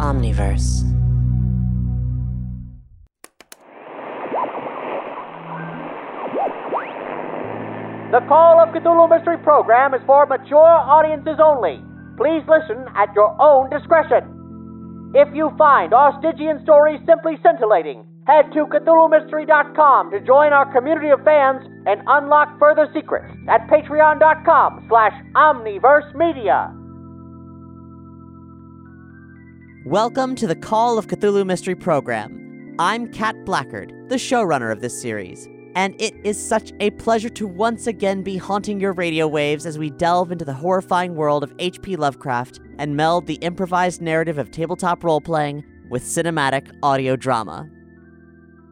Omniverse. The Call of Cthulhu Mystery Program is for mature audiences only. Please listen at your own discretion. If you find our Stygian stories simply scintillating, head to CthulhuMystery.com to join our community of fans and unlock further secrets at Patreon.com slash Omniverse Media. Welcome to the Call of Cthulhu Mystery Program. I'm Cat Blackard, the showrunner of this series, and it is such a pleasure to once again be haunting your radio waves as we delve into the horrifying world of H.P. Lovecraft and meld the improvised narrative of tabletop role playing with cinematic audio drama.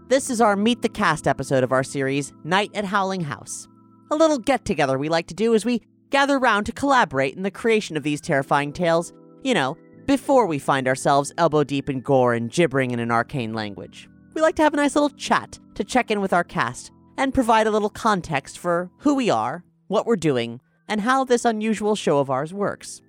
This is our Meet the Cast episode of our series, Night at Howling House. A little get together we like to do as we gather round to collaborate in the creation of these terrifying tales. You know, before we find ourselves elbow deep in gore and gibbering in an arcane language. We like to have a nice little chat to check in with our cast and provide a little context for who we are, what we're doing, and how this unusual show of ours works.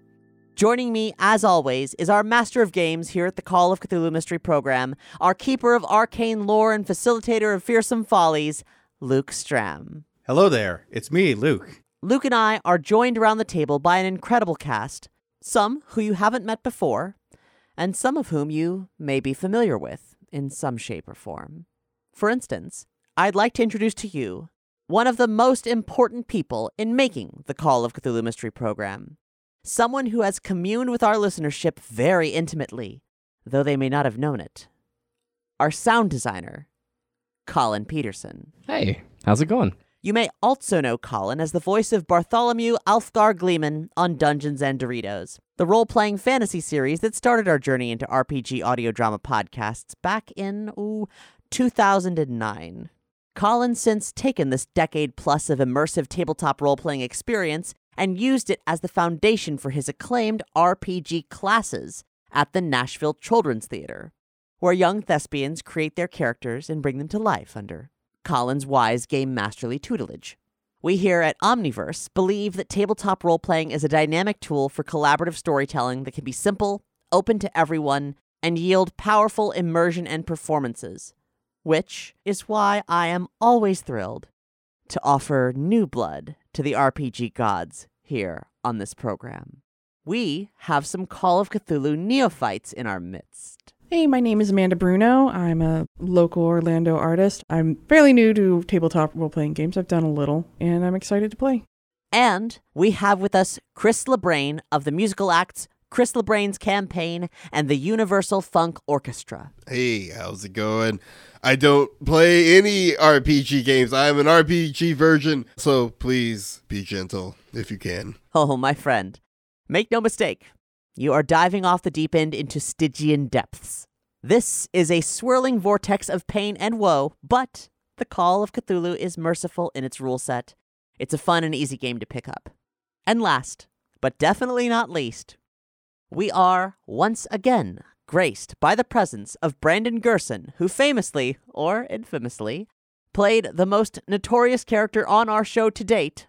Joining me, as always, is our master of games here at the Call of Cthulhu Mystery Program, our keeper of arcane lore and facilitator of fearsome follies, Luke Stram. Hello there, it's me, Luke. Luke and I are joined around the table by an incredible cast, some who you haven't met before, and some of whom you may be familiar with in some shape or form. For instance, I'd like to introduce to you one of the most important people in making the Call of Cthulhu Mystery Program. Someone who has communed with our listenership very intimately, though they may not have known it. Our sound designer, Colin Peterson. Hey, how's it going? You may also know Colin as the voice of Bartholomew Alfgar Gleeman on Dungeons and Doritos, the role playing fantasy series that started our journey into RPG audio drama podcasts back in, ooh, 2009. Colin's since taken this decade plus of immersive tabletop role playing experience and used it as the foundation for his acclaimed RPG classes at the Nashville Children's Theater, where young thespians create their characters and bring them to life under Colin's wise game masterly tutelage. We here at Omniverse believe that tabletop role playing is a dynamic tool for collaborative storytelling that can be simple, open to everyone, and yield powerful immersion and performances, which is why I am always thrilled to offer new blood to the RPG gods here on this program. We have some Call of Cthulhu neophytes in our midst. Hey, my name is Amanda Bruno. I'm a local Orlando artist. I'm fairly new to tabletop role playing games. I've done a little, and I'm excited to play. And we have with us Chris LeBrane of the musical acts Chris LeBrane's Campaign and the Universal Funk Orchestra. Hey, how's it going? I don't play any RPG games. I'm an RPG version, so please be gentle if you can. Oh, my friend. Make no mistake, you are diving off the deep end into Stygian depths. This is a swirling vortex of pain and woe, but the Call of Cthulhu is merciful in its rule set. It's a fun and easy game to pick up. And last, but definitely not least, we are once again graced by the presence of Brandon Gerson, who famously, or infamously, played the most notorious character on our show to date,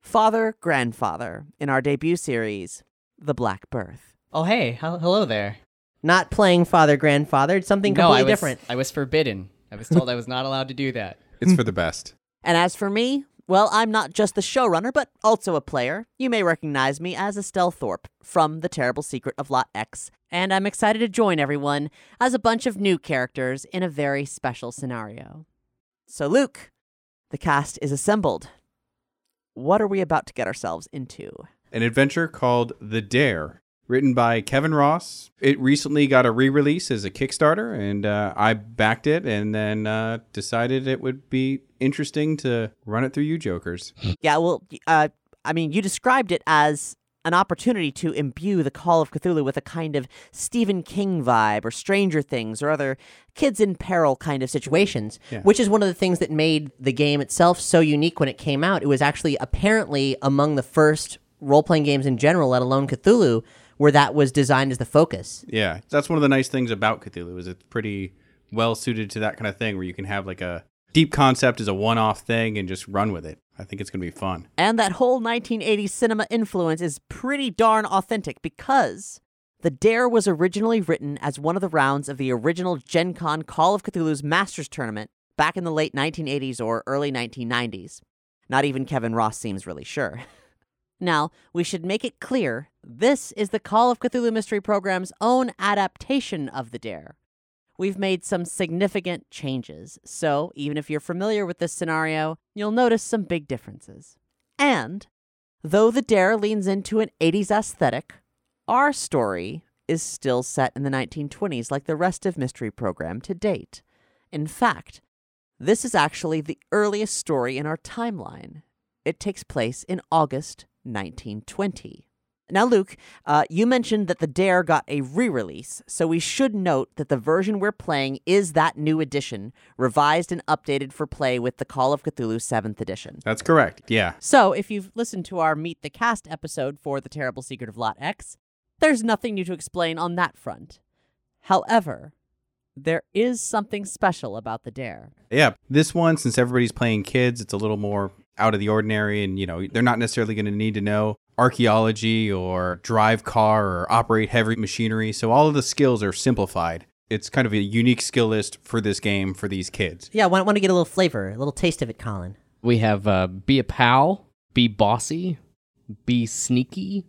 Father Grandfather, in our debut series, The Black Birth. Oh, hey, hel- hello there. Not playing father grandfather, it's something no, completely I was, different. I was forbidden. I was told I was not allowed to do that. It's for the best. And as for me, Well, I'm not just the showrunner, but also a player. You may recognize me as Estelle Thorpe from The Terrible Secret of Lot X, and I'm excited to join everyone as a bunch of new characters in a very special scenario. So, Luke, the cast is assembled. What are we about to get ourselves into? An adventure called The Dare, written by Kevin Ross. It recently got a re release as a Kickstarter, and uh, I backed it and then uh, decided it would be interesting to run it through you jokers. Yeah, well, uh, I mean, you described it as an opportunity to imbue the Call of Cthulhu with a kind of Stephen King vibe or Stranger Things or other kids in peril kind of situations. situations, which is one of the things that made the game itself so unique when it came out. It was actually apparently among the first role playing games in general, let alone Cthulhu, where that was designed as the focus. Yeah, that's one of the nice things about Cthulhu is it's pretty well suited to that kind of thing where you can have like a deep concept as a one-off thing and just run with it. I think it's going to be fun. And that whole 1980s cinema influence is pretty darn authentic because The Dare was originally written as one of the rounds of the original Gen Con Call of Cthulhu's Masters Tournament back in the late 1980s or early 1990s. Not even Kevin Ross seems really sure. Now, we should make it clear this is the Call of Cthulhu Mystery Program's own adaptation of The Dare. We've made some significant changes, so even if you're familiar with this scenario, you'll notice some big differences. And, though The Dare leans into an 80s aesthetic, our story is still set in the 1920s like the rest of Mystery Program to date. In fact, this is actually the earliest story in our timeline. It takes place in August 1920. Now, Luke, uh, you mentioned that the Dare got a re release, so we should note that the version we're playing is that new edition, revised and updated for play with the Call of Cthulhu 7th edition. That's correct. Yeah. So, if you've listened to our Meet the Cast episode for The Terrible Secret of Lot X, there's nothing new to explain on that front. However, there is something special about the Dare. Yeah. This one, since everybody's playing kids, it's a little more out of the ordinary and, you know, they're not necessarily going to need to know archaeology or drive car or operate heavy machinery. So all of the skills are simplified. It's kind of a unique skill list for this game for these kids. Yeah, I want, want to get a little flavor, a little taste of it, Colin. We have uh, be a pal, be bossy, be sneaky,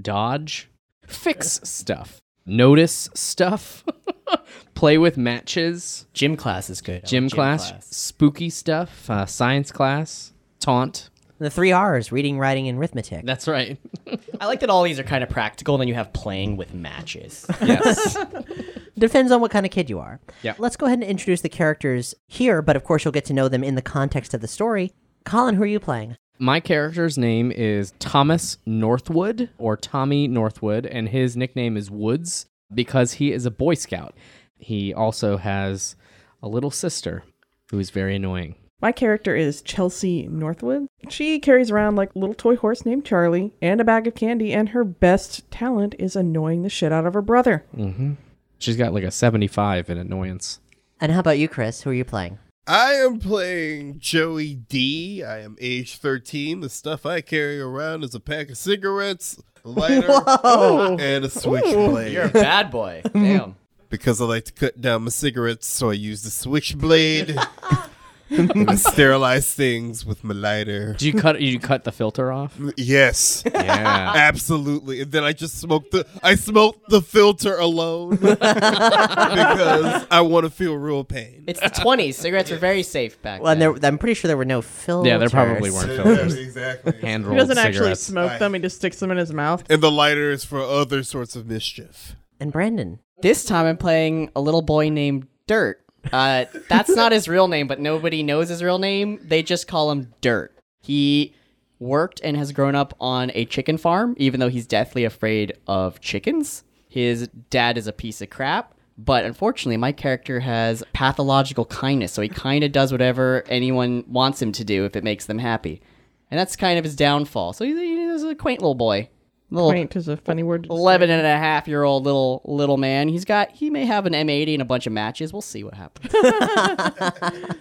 dodge, fix stuff, notice stuff, play with matches, Gym class is good. I gym like class, spooky stuff, uh, science class, taunt. The three R's reading, writing, and arithmetic. That's right. I like that all these are kind of practical, and then you have playing with matches. yes. Depends on what kind of kid you are. Yeah. Let's go ahead and introduce the characters here, but of course you'll get to know them in the context of the story. Colin, who are you playing? My character's name is Thomas Northwood, or Tommy Northwood, and his nickname is Woods because he is a Boy Scout. He also has a little sister who is very annoying. My character is Chelsea Northwood. She carries around like a little toy horse named Charlie and a bag of candy, and her best talent is annoying the shit out of her brother. Mm-hmm. She's got like a 75 in annoyance. And how about you, Chris? Who are you playing? I am playing Joey D. I am age 13. The stuff I carry around is a pack of cigarettes, a lighter, Whoa. and a switchblade. You're a bad boy. Damn. because I like to cut down my cigarettes, so I use the switchblade. and sterilize things with my lighter. Did you cut? You cut the filter off? Mm, yes, Yeah. absolutely. And then I just smoked the I smoked the filter alone because I want to feel real pain. It's the 20s. Cigarettes were very safe back Well, and then. there, I'm pretty sure there were no filters. yeah, there probably weren't filters. exactly. Hand He rolled doesn't actually cigarettes. smoke them, he just sticks them in his mouth. And the lighter is for other sorts of mischief. And Brandon. This time I'm playing a little boy named Dirt. Uh, that's not his real name, but nobody knows his real name. They just call him Dirt. He worked and has grown up on a chicken farm, even though he's deathly afraid of chickens. His dad is a piece of crap, but unfortunately, my character has pathological kindness, so he kind of does whatever anyone wants him to do if it makes them happy. And that's kind of his downfall. So he's, he's a quaint little boy. Little, Quaint is a funny word. to 11 and a half year old little little man. He's got he may have an M80 and a bunch of matches. We'll see what happens.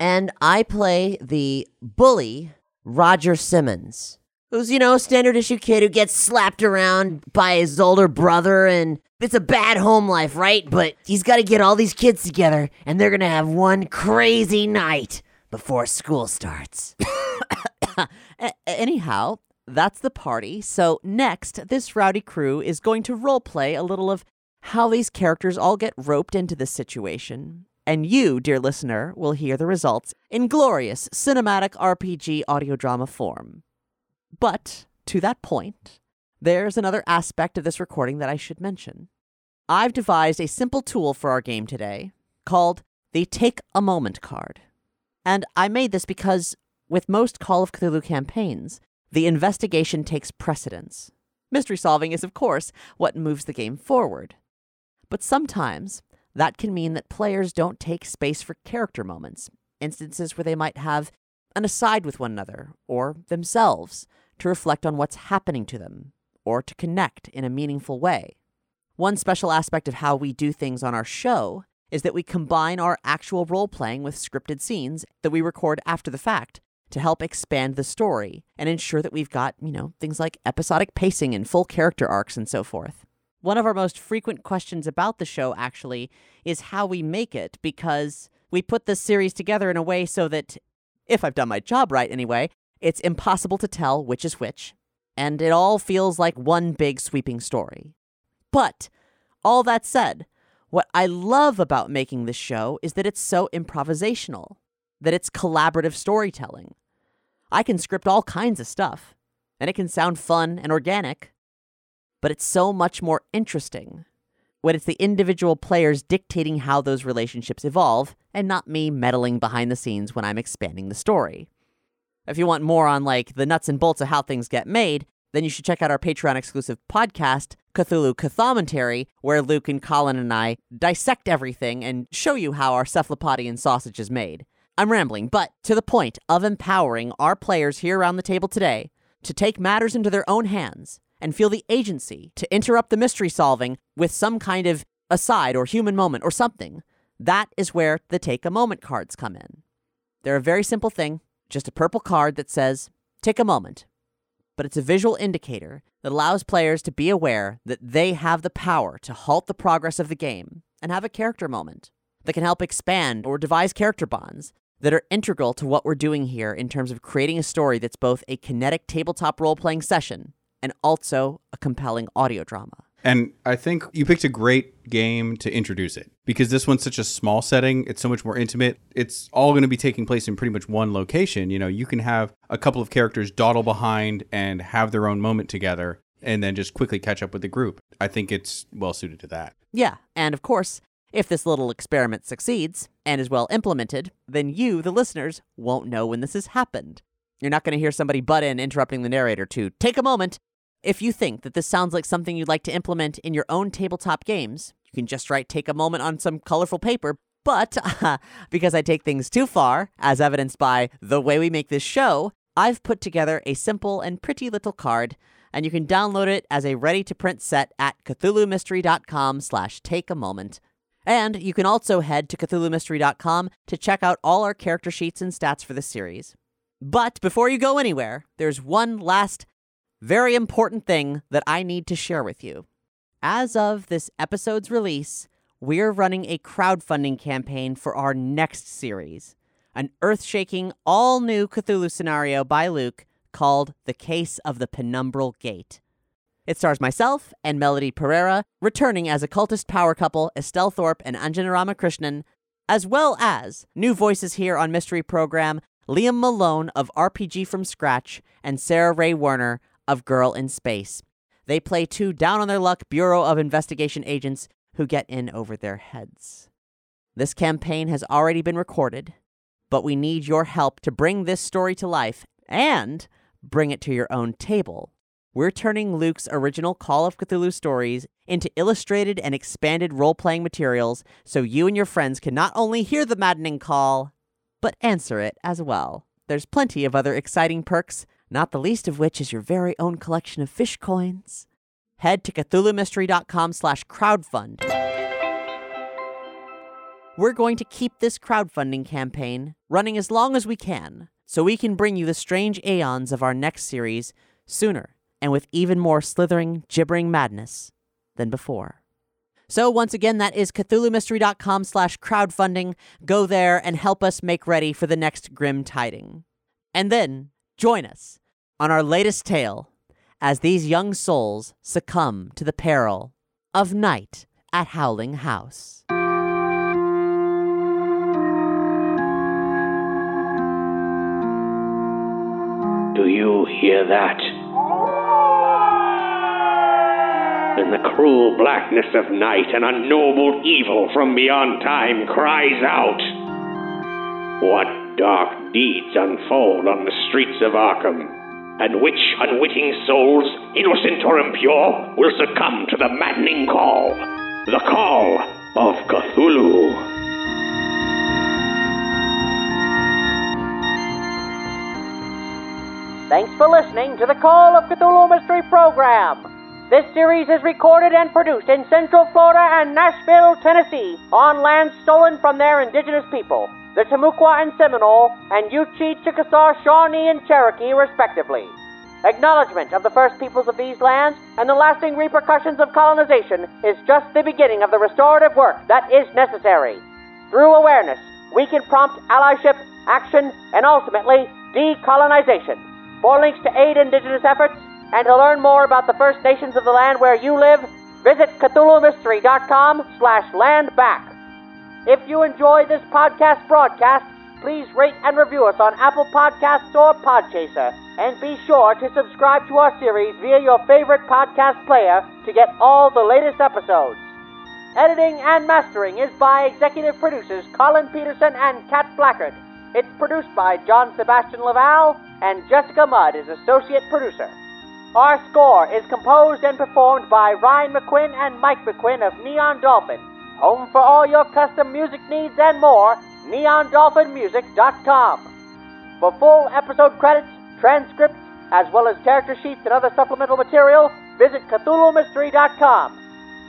And I play the bully, Roger Simmons, who's, you know, a standard issue kid who gets slapped around by his older brother and it's a bad home life, right? But he's got to get all these kids together and they're going to have one crazy night. before school starts. Anyhow, that's the party. So, next, this rowdy crew is going to roleplay a little of how these characters all get roped into this situation. And you, dear listener, will hear the results in glorious cinematic RPG audio drama form. But, to that point, there's another aspect of this recording that I should mention. I've devised a simple tool for our game today called the Take a Moment card. And I made this because, with most Call of Cthulhu campaigns, the investigation takes precedence. Mystery solving is, of course, what moves the game forward. But sometimes that can mean that players don't take space for character moments, instances where they might have an aside with one another or themselves to reflect on what's happening to them or to connect in a meaningful way. One special aspect of how we do things on our show is that we combine our actual role playing with scripted scenes that we record after the fact to help expand the story and ensure that we've got, you know, things like episodic pacing and full character arcs and so forth. One of our most frequent questions about the show, actually, is how we make it because we put this series together in a way so that, if I've done my job right anyway, it's impossible to tell which is which, and it all feels like one big sweeping story. But, all that said, what I love about making this show is that it's so improvisational, that it's collaborative storytelling. I can script all kinds of stuff, and it can sound fun and organic, but it's so much more interesting when it's the individual players dictating how those relationships evolve and not me meddling behind the scenes when I'm expanding the story. If you want more on like the nuts and bolts of how things get made, then you should check out our Patreon exclusive podcast, Cthulhu Cathomentary, where Luke and Colin and I dissect everything and show you how our cephalopodian sausage is made. I'm rambling, but to the point of empowering our players here around the table today to take matters into their own hands and feel the agency to interrupt the mystery solving with some kind of aside or human moment or something. That is where the take a moment cards come in. They're a very simple thing, just a purple card that says, take a moment. But it's a visual indicator that allows players to be aware that they have the power to halt the progress of the game and have a character moment that can help expand or devise character bonds that are integral to what we're doing here in terms of creating a story that's both a kinetic tabletop role playing session and also a compelling audio drama. And I think you picked a great game to introduce it because this one's such a small setting. It's so much more intimate. It's all going to be taking place in pretty much one location. You know, you can have a couple of characters dawdle behind and have their own moment together and then just quickly catch up with the group. I think it's well suited to that. Yeah, and of course, if this little experiment succeeds and is well implemented, then you, the listeners, won't know when this has happened. You're not going to hear somebody butt in interrupting the narrator to take a moment if you think that this sounds like something you'd like to implement in your own tabletop games, you can just write take a moment on some colorful paper. But because I take things too far, as evidenced by the way we make this show, I've put together a simple and pretty little card, and you can download it as a ready-to-print set at cthulhumystery.com slash take a moment. And you can also head to cthulhumystery.com to check out all our character sheets and stats for the series. But before you go anywhere, there's one last very important thing that I need to share with you. As of this episode's release, we're running a crowdfunding campaign for our next series, an earth shaking, all new Cthulhu scenario by Luke called The Case of the Penumbral Gate. It stars myself and Melody Pereira, returning as a cultist power couple Estelle Thorpe and Anjana Ramakrishnan, as well as new voices here on Mystery Program Liam Malone of RPG from Scratch and Sarah Ray Werner of Girl in Space. They play two down on their luck Bureau of Investigation agents who get in over their heads. This campaign has already been recorded, but we need your help to bring this story to life and bring it to your own table. We're turning Luke's original Call of Cthulhu stories into illustrated and expanded role playing materials so you and your friends can not only hear the maddening call, but answer it as well. There's plenty of other exciting perks not the least of which is your very own collection of fish coins. Head to CthulhuMystery.com slash crowdfund. We're going to keep this crowdfunding campaign running as long as we can, so we can bring you the strange aeons of our next series sooner and with even more slithering, gibbering madness than before. So once again, that is CthulhuMystery.com slash crowdfunding. Go there and help us make ready for the next grim tiding. And then join us on our latest tale as these young souls succumb to the peril of night at Howling House. Do you hear that? In the cruel blackness of night, an unknowable evil from beyond time cries out. What dark deeds unfold on the streets of Arkham, and which unwitting souls, innocent or impure, will succumb to the maddening call, the call of Cthulhu? Thanks for listening to the Call of Cthulhu Mystery Program. This series is recorded and produced in Central Florida and Nashville, Tennessee, on land stolen from their indigenous people, the Timucua and Seminole, and Yuchi, Chickasaw, Shawnee, and Cherokee, respectively. Acknowledgement of the first peoples of these lands and the lasting repercussions of colonization is just the beginning of the restorative work that is necessary. Through awareness, we can prompt allyship, action, and ultimately decolonization. For links to aid indigenous efforts and to learn more about the First Nations of the land where you live, visit CthulhuMystery.com slash landback. If you enjoy this podcast broadcast, please rate and review us on Apple Podcasts or Podchaser, and be sure to subscribe to our series via your favorite podcast player to get all the latest episodes. Editing and mastering is by executive producers Colin Peterson and Cat Blackard. It's produced by John Sebastian Laval, and Jessica Mudd is associate producer. Our score is composed and performed by Ryan McQuinn and Mike McQuinn of Neon Dolphin. Home for all your custom music needs and more, neondolphinmusic.com. For full episode credits, transcripts, as well as character sheets and other supplemental material, visit CthulhuMystery.com.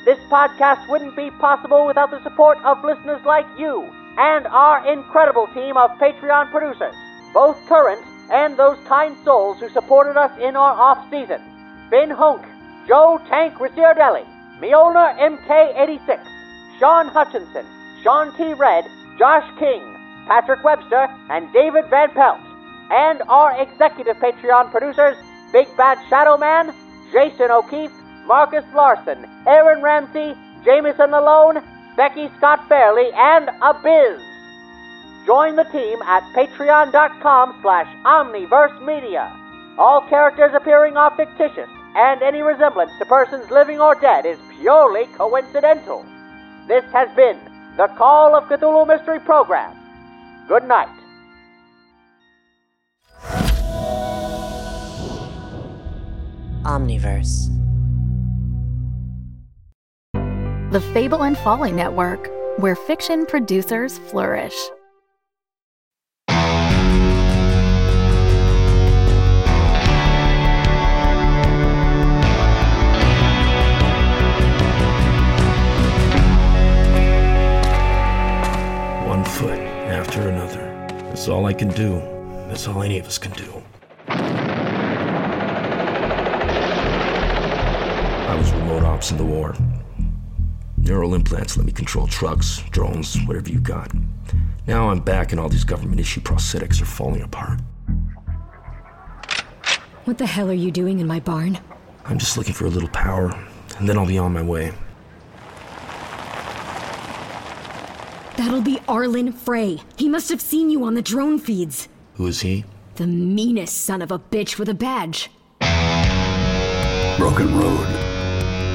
This podcast wouldn't be possible without the support of listeners like you and our incredible team of Patreon producers, both current and those kind souls who supported us in our off season. Ben Hunk, Joe Tank Ricciardelli, Miona MK86, Sean Hutchinson, Sean T. Red, Josh King, Patrick Webster, and David Van Pelt. And our executive Patreon producers, Big Bad Shadow Man, Jason O'Keefe, Marcus Larson, Aaron Ramsey, Jamison Malone, Becky Scott Fairley, and Abiz. Join the team at patreon.com slash omniverse media. All characters appearing are fictitious, and any resemblance to persons living or dead is purely coincidental. This has been the Call of Cthulhu Mystery Program. Good night. Omniverse. The Fable and Folly Network, where fiction producers flourish. One foot after another. That's all I can do. That's all any of us can do. I was remote ops in the war. Neural implants let me control trucks, drones, whatever you got. Now I'm back and all these government issue prosthetics are falling apart. What the hell are you doing in my barn? I'm just looking for a little power, and then I'll be on my way. That'll be Arlen Frey. He must have seen you on the drone feeds. Who is he? The meanest son of a bitch with a badge. Broken Road.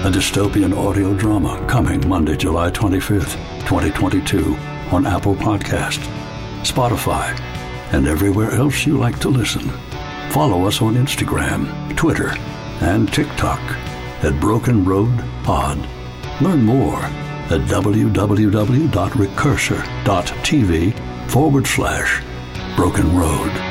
A dystopian audio drama coming Monday, July 25th, 2022 on Apple Podcast, Spotify, and everywhere else you like to listen. Follow us on Instagram, Twitter, and TikTok at Broken Road Pod. Learn more at www.recursor.tv forward slash Broken Road.